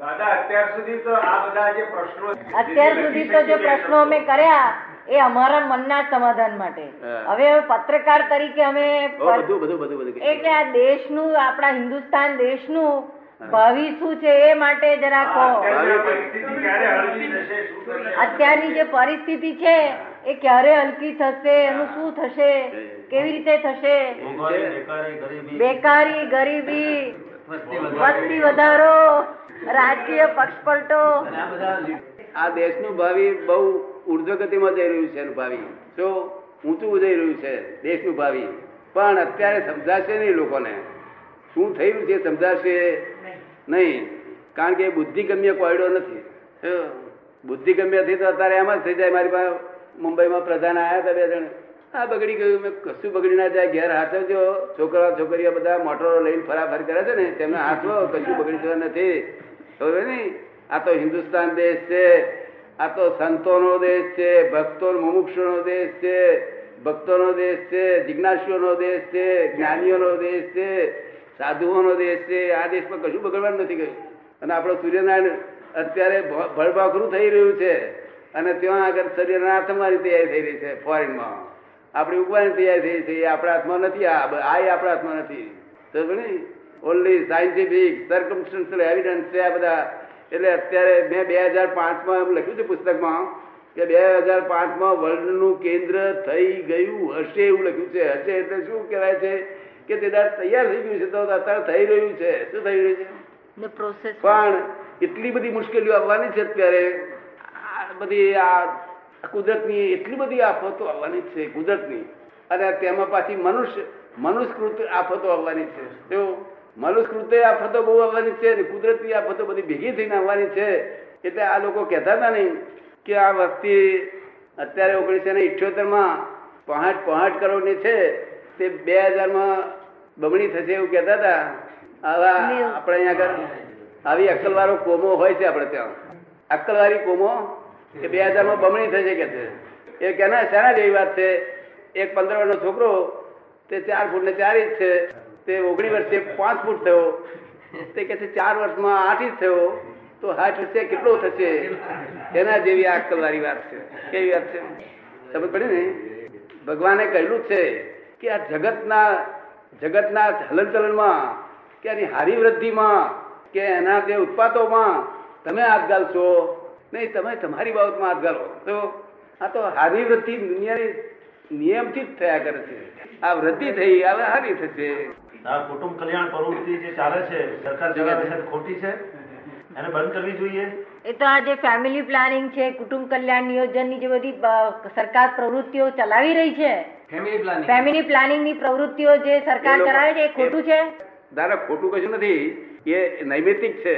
અત્યાર સુધી તો આ બધા જે પ્રશ્નો અત્યાર સુધી તો જે પ્રશ્નો અમે કર્યા એ અમારા મનના સમાધાન માટે. હવે પત્રકાર તરીકે અમે બધું બધું એટલે આ દેશનું આપણા હિન્દુસ્તાન દેશનું ભાવિ શું છે એ માટે જરા કહો. અત્યારની જે પરિસ્થિતિ છે એ ક્યારે હલકી થશે એનું શું થશે કેવી રીતે થશે? બેકારી ગરીબી. વસ્તી વધારો. રાજકીય પક્ષપલટો. આ દેશનું ભાવિ બહુ ઉર્ધ્વગતિમાં જઈ રહ્યું છે ભાવિ. જો ઊંચું જઈ રહ્યું છે દેશનું ભાવિ. પણ અત્યારે સમજાશે નહીં લોકોને. શું થયું છે સમજાશે નહીં. કારણ કે બુદ્ધિગમ્ય કોયડો નથી. બુદ્ધિગમ્યથી તો અત્યારે એમ જ થઈ જાય. મારી પાસે મુંબઈમાં પ્રધાન આવ્યા હતા બે જણ. આ બગડી ગયું. મેં કશું બગડી ના જાય. ઘેર હાથવજો છોકરા, છોકરીઓ બધા મોટરો લઈને ફરાફર કરે છે ને, તેમને હાથવો કશું બગડી જવા નથી. ખબર ને આ તો હિન્દુસ્તાન દેશ છે. આ તો સંતોનો દેશ છે. ભક્તો મુમુક્ષુનો દેશ છે. ભક્તોનો દેશ છે. જિજ્ઞાસીઓનો દેશ છે. જ્ઞાનીઓનો દેશ છે. સાધુઓનો દેશ છે. આ દેશમાં કશું બગડવાનું નથી ગયું અને આપણો સૂર્યનારાયણ અત્યારે ભળભાખરું થઈ રહ્યું છે. અને ત્યાં આગળ સૂર્યનારાયણ તમારી તૈયારી થઈ રહી છે ફોરેનમાં. આપણી ઉગવાની તૈયારી થઈ છે આપણા હાથમાં નથી આ આપણા હાથમાં નથી. તો ઓનલી સાયન્ટિફિક સર્કમસ્ટન્શિયલ એવિડન્સ છે આ બધા. એટલે અત્યારે મેં બે હજાર પાંચમાં એમ લખ્યું છે પુસ્તકમાં કે બે હજાર પાંચમાં વર્લ્ડનું કેન્દ્ર થઈ ગયું હશે એવું લખ્યું છે. હશે એટલે શું કહેવાય છે કે તે દાડ તૈયાર થઈ ગયું છે તો અત્યારે થઈ રહ્યું છે. શું થઈ રહ્યું છે? પણ એટલી બધી મુશ્કેલીઓ આવવાની છે અત્યારે. બધી આ કુદરતની એટલી બધી આફતો આવવાની છે, કુદરતની. અને તેમાં પાછી મનુષ્ય મનુષ્યકૃત આફતો આવવાની છે. જો મનુષ્યકૃત આફતો બહુ આવવાની છે અને કુદરતી આફતો બધી ભેગી થઈને આવવાની છે. એટલે આ લોકો કહેતા હતા નહીં કે આ વસ્તી અત્યારે ઓગણીસો ને ઇઠ્યોતેરમાં પાંચ પાંચ કરોડની છે, તે બે હજારમાં બમણી થશે એવું કહેતા હતા. આવા આપણે અહીંયા આગળ આવી અક્કલવાળો કોમો હોય છે આપણે ત્યાં. અક્કલવાળી કોમો એ બે હજારમાં બમણી થશે કે છે. એ કેના શેના જેવી વાત છે. એક પંદર વર્ષનો છોકરો, તે ચાર ફૂટ ને ચાર ઇંચ છે. તે ઓગણી વર્ષે પાંચ ફૂટ થયો. તે કે છે ચાર વર્ષમાં આઠ ઇંચ થયો. તો હાથ વર્ષે કેટલો થશે? એના જેવી આ અક્કલવાળી વાત છે. કેવી વાત છે? સમજ પડી ને? ભગવાને કહેલું છે કે આ જગતના જગતના હલનચલનમાં, કે એની હારી વૃદ્ધિમાં, કે એના જે ઉત્પાદોમાં તમે હાથ ગાલશો નહીં તમે તમારી બાબતમાં હાથ ગાલો તો આ તો હારી વૃત્તિ દુનિયાની નિયમથી જ થયા કરે છે. આ વૃદ્ધિ થઈ હવે હારી થશે. આ કુટુંબ કલ્યાણ પ્રવૃત્તિ જે ચાલે છે સરકાર જગ્યા ખોટી છે એને બંધ કરવી જોઈએ? એ તો આ જે ફેમિલી પ્લાનિંગ છે કુટુંબ કલ્યાણ નિયોજનની જે બધી સરકાર પ્રવૃત્તિઓ ચલાવી રહી છે. ફેમિલી પ્લાનિંગ ફેમિલી પ્લાનિંગની પ્રવૃત્તિઓ જે સરકાર ચલાવે છે એ ખોટું છે? દાદા ખોટું કશું નથી. એ નૈમિતિક છે?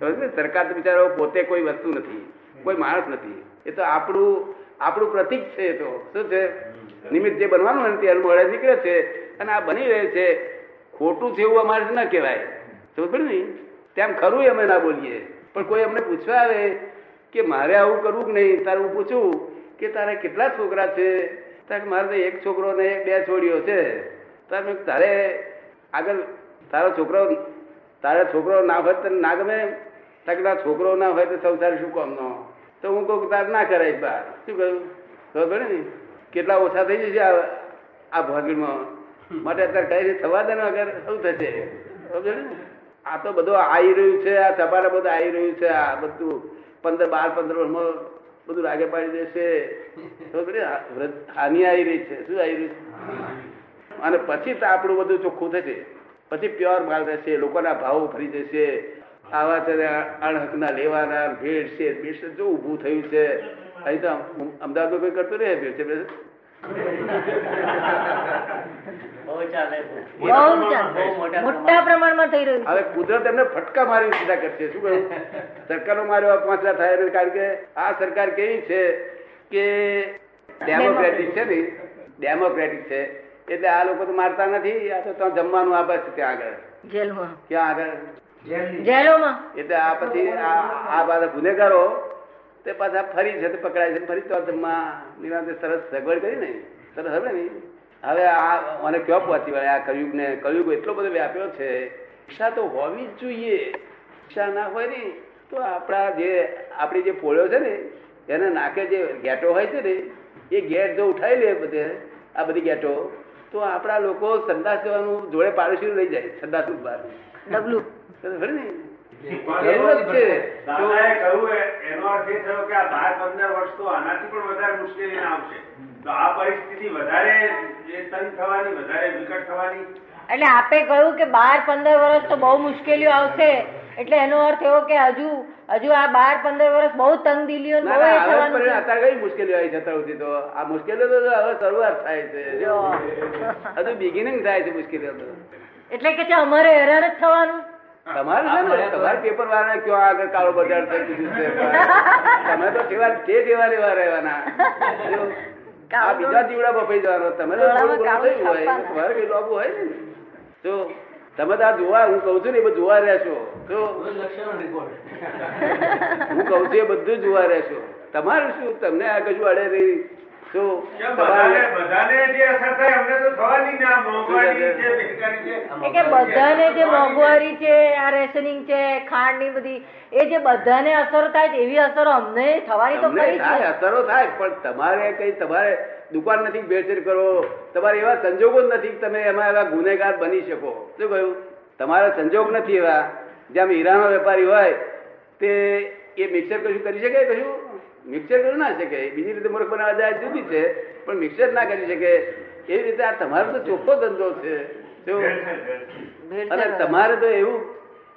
સરકાર બિચારો પોતે કોઈ વસ્તુ નથી કોઈ માણસ નથી. એ તો આપણું આપણું પ્રતિક છે એ તો. શું છે? નિમિત્ત જે બનવાનું હોય ત્યારે મળે નીકળે છે અને આ બની રહે છે. ખોટું છે એવું અમારે ન કહેવાય. સમજ ને? તેમ ખરું અમે ના બોલીએ. પણ કોઈ અમને પૂછવા આવે કે મારે આવું કરવું કે નહીં? તારે હું પૂછું કે તારે કેટલા છોકરા છે? તારે મારે તો એક છોકરો ને બે છોડીઓ છે. તારે તારે આગળ તારો છોકરો તારા છોકરો ના ભરત તને ના ગમે કે છોકરો ના હોય તો સંસાર શું કામનો તો હું કહું તાર ના કરાય બાર. શું કહ્યું? ખબર ને? કેટલા ઓછા થઈ જશે આ ભાગીમાં માટે અત્યારે કઈ રીતે થવા દે વગર શું થશે? ને? આ તો બધું આવી રહ્યું છે, આ સપાટા બધું આવી રહ્યું છે, આ બધું પંદર બાર પંદર વર્ષમાં બધું રાગે પાડી દેશે. હાનિ આવી રહી છે. શું આવી રહ્યું છે? અને પછી તો આપણું બધું ચોખ્ખું થશે. પછી પ્યોર માલ રહેશે, લોકોના ભાવ ફરી જશે આવા છે ને અણહકના લેવાના ભેડ છે ભેડ છે જો ઊભું થયું છે? અહીં તો અમ- અમદાવાદમાં કોઈ કરતો રહે ભેડ છે ભેડ છે? બહુ ચાલે. મોટા પ્રમાણમાં થઈ રહ્યું છે. હવે કુદરત એમને ફટકા મારી સીધા કરશે. શું કહ્યું? સરકારનો માર્યો પાંચ લાખ થાય કારણ કે આ સરકાર કેવી છે કે ડેમોક્રેટિક છે ને ડેમોક્રેટિક છે. એટલે આ લોકો તો મારતા નથી. આ તો ત્યાં જમવાનું આપે છે ત્યાં આગળ. ક્યાં આગળ? જેલોમાં? એટલે આ પછી આ બધા ગુનેગારો તે પાછા ફરી છે પકડાય છે ફરી જમવા નિરાંતે સરસ સગવડ કરી ને. સરસ હવે ને. હવે આ મને કયો પહોંચી વળે? આ કયુગ ને કયુગ એટલો બધો વ્યાપ્યો છે. શિક્ષા તો હોવી જ જોઈએ. શિક્ષા ના હોય ને તો આપણા જે આપણી જે પોળ્યો છે ને એને નાકે જે ગેટો હોય છે ને એ ગેટ જો ઉઠાવી લે બધે આ બધી ગેટો તો આપણા લોકો સંદાસ જવાનું જોડે પાડોશી લઈ જાય સંદાસ બહાર ડબલું. ખબર ને. જરૂર જ છે. તો દાદાએ કહ્યું એ- એનો અર્થ એ થયો કે આ બાર પંદર વર્ષ તો આનાથી પણ વધારે મુશ્કેલી આવશે. તો આ પરિસ્થિતિ વધારે એ તંગ થવાની વધારે વિકટ થવાની. એટલે આપે કહ્યું કે બાર પંદર વર્ષ તો બહુ મુશ્કેલીઓ આવશે. એટલે એનો અર્થ એવો કે હજુ હજુ આ બાર પંદર વર્ષ બહુ છે. અત્યારે કઈ મુશ્કેલીઓ આવી છે અત્યાર સુધી તો? આ મુશ્કેલીઓ તો હવે શરૂઆત થાય છે. હજુ બિગિનિંગ થાય છે મુશ્કેલીઓ તો. એટલે કે છે અમારે હેરાન જ થવાનું. તમારે છે ને તમારે પેપર વાળા કયો આગળ કાળો બજાર થઈ ગયું છે તમે તો ટેવા તે ટેવા રેવા રહેવાના. આ બીજા જીવડા બફાઈ જવાનો. તમે તો હોય. તમારે કઈ લોબુ હોય ને. તો તમે તો આ જોવા હું કઉ છું ને એ બધું જોવા રહેશો જો હું કઉ છું એ બધું જોવા રહેશો તમારું શું? તમને આ કશું અડે કેમ બધાને જે અસર થાય અમને તો થવાની ને આ મોંઘવારી છે બેકારી છે. એ કે બધાને જે મોંઘવારી છે. આ રેશનિંગ છે ખાંડની બધી એ જે બધાને અસર થાય છે એવી અસરો અમને થવાની તો ખરી છે અસરો થાય પણ તમારે કઈ તમારે દુકાન નથી ભેળસેળ કરો તમારે એવા સંજોગો જ નથી કે તમે એમાં એવા ગુનેગાર બની શકો. શું કહ્યું? તમારા સંજોગ નથી એવા. જેમ હીરાનો વેપારી હોય તે એ મિક્સર કશું કરી શકે? કશું? મિક્સર કરી ના શકે બીજી રીતે મૂર્ખ બનાવવા જાય જુદી છે પણ મિક્સર ના કરી શકે. એવી રીતે આ તમારો તો ચોખ્ખો ધંધો છે. અને તમારે તો એવું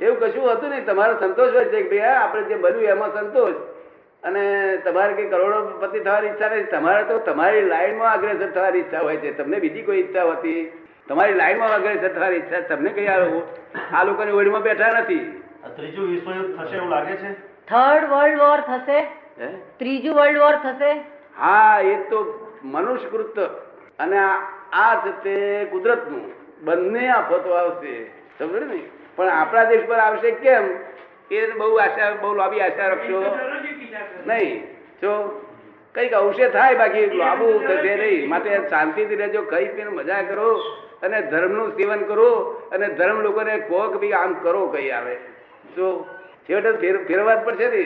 એવું કશું હતું નહીં. તમારો સંતોષ હોય છે કે ભાઈ આપણે જે બન્યું એમાં સંતોષ. અને તમારે કઈ કરોડોપતિ થવાની ઈચ્છા નથી. તમારે તો તમારી લાઈનમાં અગ્રેસર થવાની ઈચ્છા હોય છે. તમને બીજી કોઈ ઈચ્છા હોતી? તમારી લાઈનમાં અગ્રેસર થવાની ઈચ્છા તમને કઈ આ આ લોકોની ઓળીમાં બેઠા નથી. ત્રીજું વિશ્વયુદ્ધ થશે એવું લાગે છે? થર્ડ વર્લ્ડ વોર થશે? ત્રીજું વર્લ્ડ વોર થશે? હા એ તો મનુષ્યકૃત. અને આ તે કુદરતનું. બંને આફતો આવશે. સમજો ને? પણ આપણા દેશ પર આવશે કેમ? એ બહુ આશા બહુ લાંબી આશા રાખશો. નહીં. જો કંઈક અવશે થાય બાકી લાંબુ થશે નહીં. માટે શાંતિથી રહેજો કઈ પીને મજા કરો અને ધર્મનું સેવન કરો અને ધર્મ લોકોને કોક બી આમ કરો કઈ આવે. જો છેવટે ફેર ફેરવા જ પડશે ને.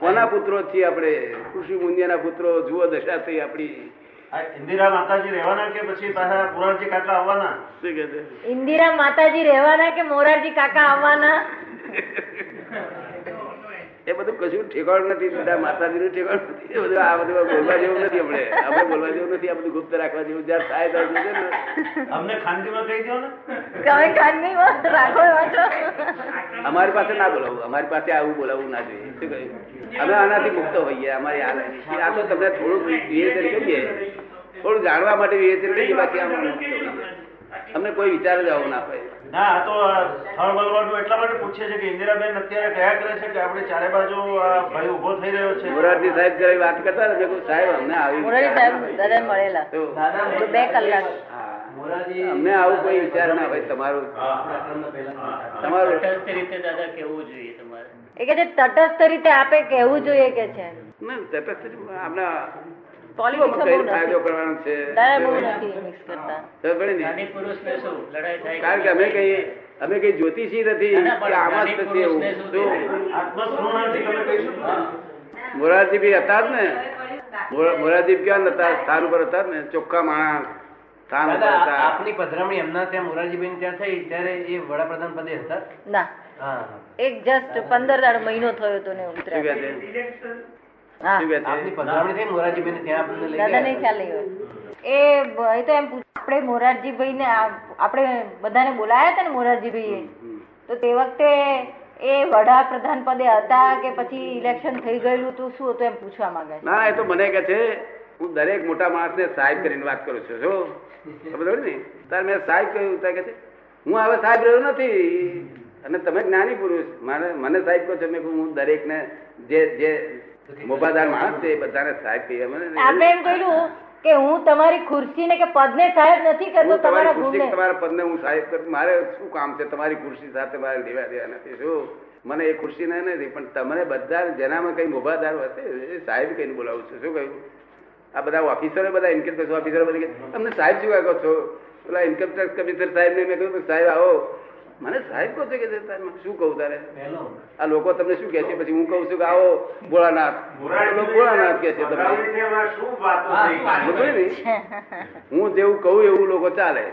કોના પુત્રો છીએ આપણે ઋષિ મુનિયાના પુત્રો જુઓ દશા થઈ આપણી? ઇન્દિરા માતાજી રહેવાના કે પછી પાછા પુરાણજી કાકા આવવાના? શું કહે છે? ઇન્દિરા માતાજી રહેવાના કે મોરારજી કાકા આવવાના? એ બધું કશું ઠેકાણ નથી બધા ઠેકાણ નથી. બધું આ બધું બોલવા જેવું નથી આપણે. આપણે બોલવા જેવું નથી આ બધું ગુપ્ત રાખવા જેવું જ્યાં થાય ત્યાં અમને ખાનગીમાં કહી દો ને. તમે ખાનગી માં રાખો એવા છો? અમારી પાસે ના બોલાવું અમારી પાસે આવું બોલાવવું ના જોઈએ. શું કહ્યું? અમે આનાથી મુક્ત હોઈએ અમારી આ તો તમને થોડુંક વિવેચન કરીએ થોડું જાણવા માટે વિવેચન કરીએ બાકી આમ અમને કોઈ વિચાર જ આવું ના પડે. ના આ તો થર્ડ વર્લ્ડ એટલા માટે પૂછે છે કે ઇન્દિરાબેન અત્યારે કયા કરે છે કે આપણે ચારે બાજુ ભાઈ ઊભો થઈ રહ્યો છે? મોરારજી સાહેબ જયારે વાત કરતા ને સાહેબ અમને આવી મોરારી સાહેબ મળેલા. બે કલાક. અમને આવું કોઈ વિચાર ના હોય તમારું તમારું. તટસ્થ રીતે દાદા કેવું જોઈએ તમારે. એ કે છે તટસ્થ રીતે આપે કેવું જોઈએ કે છે? તટસ્થ આપણા કારણ કે અમે કઈ અમે કઈ જ્યોતિષી નથી આમાં જ એવું. મોરારજી બી હતા જ ને. મોરા- મોરારજી ક્યાં હતા? સ્થાન ઉપર હતા ને. ચોખ્ખા માણસ. સ્થાન કરતા આપની પધરામણી એમના ત્યાં મોરારજીબેન ત્યાં થઈ ત્યારે એ વડાપ્રધાન પદે હતા? ના. એક જસ્ટ પંદર દાડ મહિનો થયો તો ને ઉતર્યા કહે છે. હા. શું કહે આપની પધરામણી થઈ મોરારજીબેન ત્યાં આપણને લઈ દાદા નહીં ખ્યાલ એ એ તો એમ આપણે મોરારજીભાઈ ને આપણે બધાને બોલાયા હતા ને મોરારજીભાઈએ? તો તે વખતે એ વડાપ્રધાન પદે હતા કે પછી ઇલેક્શન થઈ ગયેલું તું શું હતું એમ પૂછવા માંગે ના એ તો મને કહે છે હું દરેક મોટા માણસને સાહેબ કરીને વાત કરું છું જો ખબર ને તાર મેં સાહેબ કહ્યું કહે હું હવે સાહેબ રહ્યો નથી. અને તમે જ્ઞાની પુરુષ. મારે મને સાહેબ કહો છો મેં હું દરેકને જે જે મોભાદાર માણસ છે એ બધાને સાહેબ કહીએ. આપણે એમ કહ્યું કે હું તમારી ખુરશી ને કે પદને સાહેબ નથી કરતો તમારા ખુરશી તમારા પદ ને હું સાહેબ કરું. મારે શું કામ છે? તમારી ખુરશી સાથે મારે લેવા દેવા નથી. શું? મને એ ખુરશી ને નથી પણ તમને બધા જેનામાં કઈ મોભાદાર હશે એ સાહેબ કહીને બોલાવું છું. શું કહ્યું? આ બધા ઓફિસરો બધા ઇન્કમ ટેક્સ ઓફિસરો બધા કે તમને સાહેબ શું કહો છો? પેલા ઇન્કમ ટેક્સ કમિશનર સાહેબ ને મેં કહ્યું સાહેબ આવો. મને સાહેબ કહો છો કે મને શું કહું તારે? આ લોકો તમને શું કહે છે? પછી હું કહું છું કે આવો ભોળાનાથ. ભોળાનાથ કે છે તમને? હું જેવું કહું એવું લોકો ચાલે.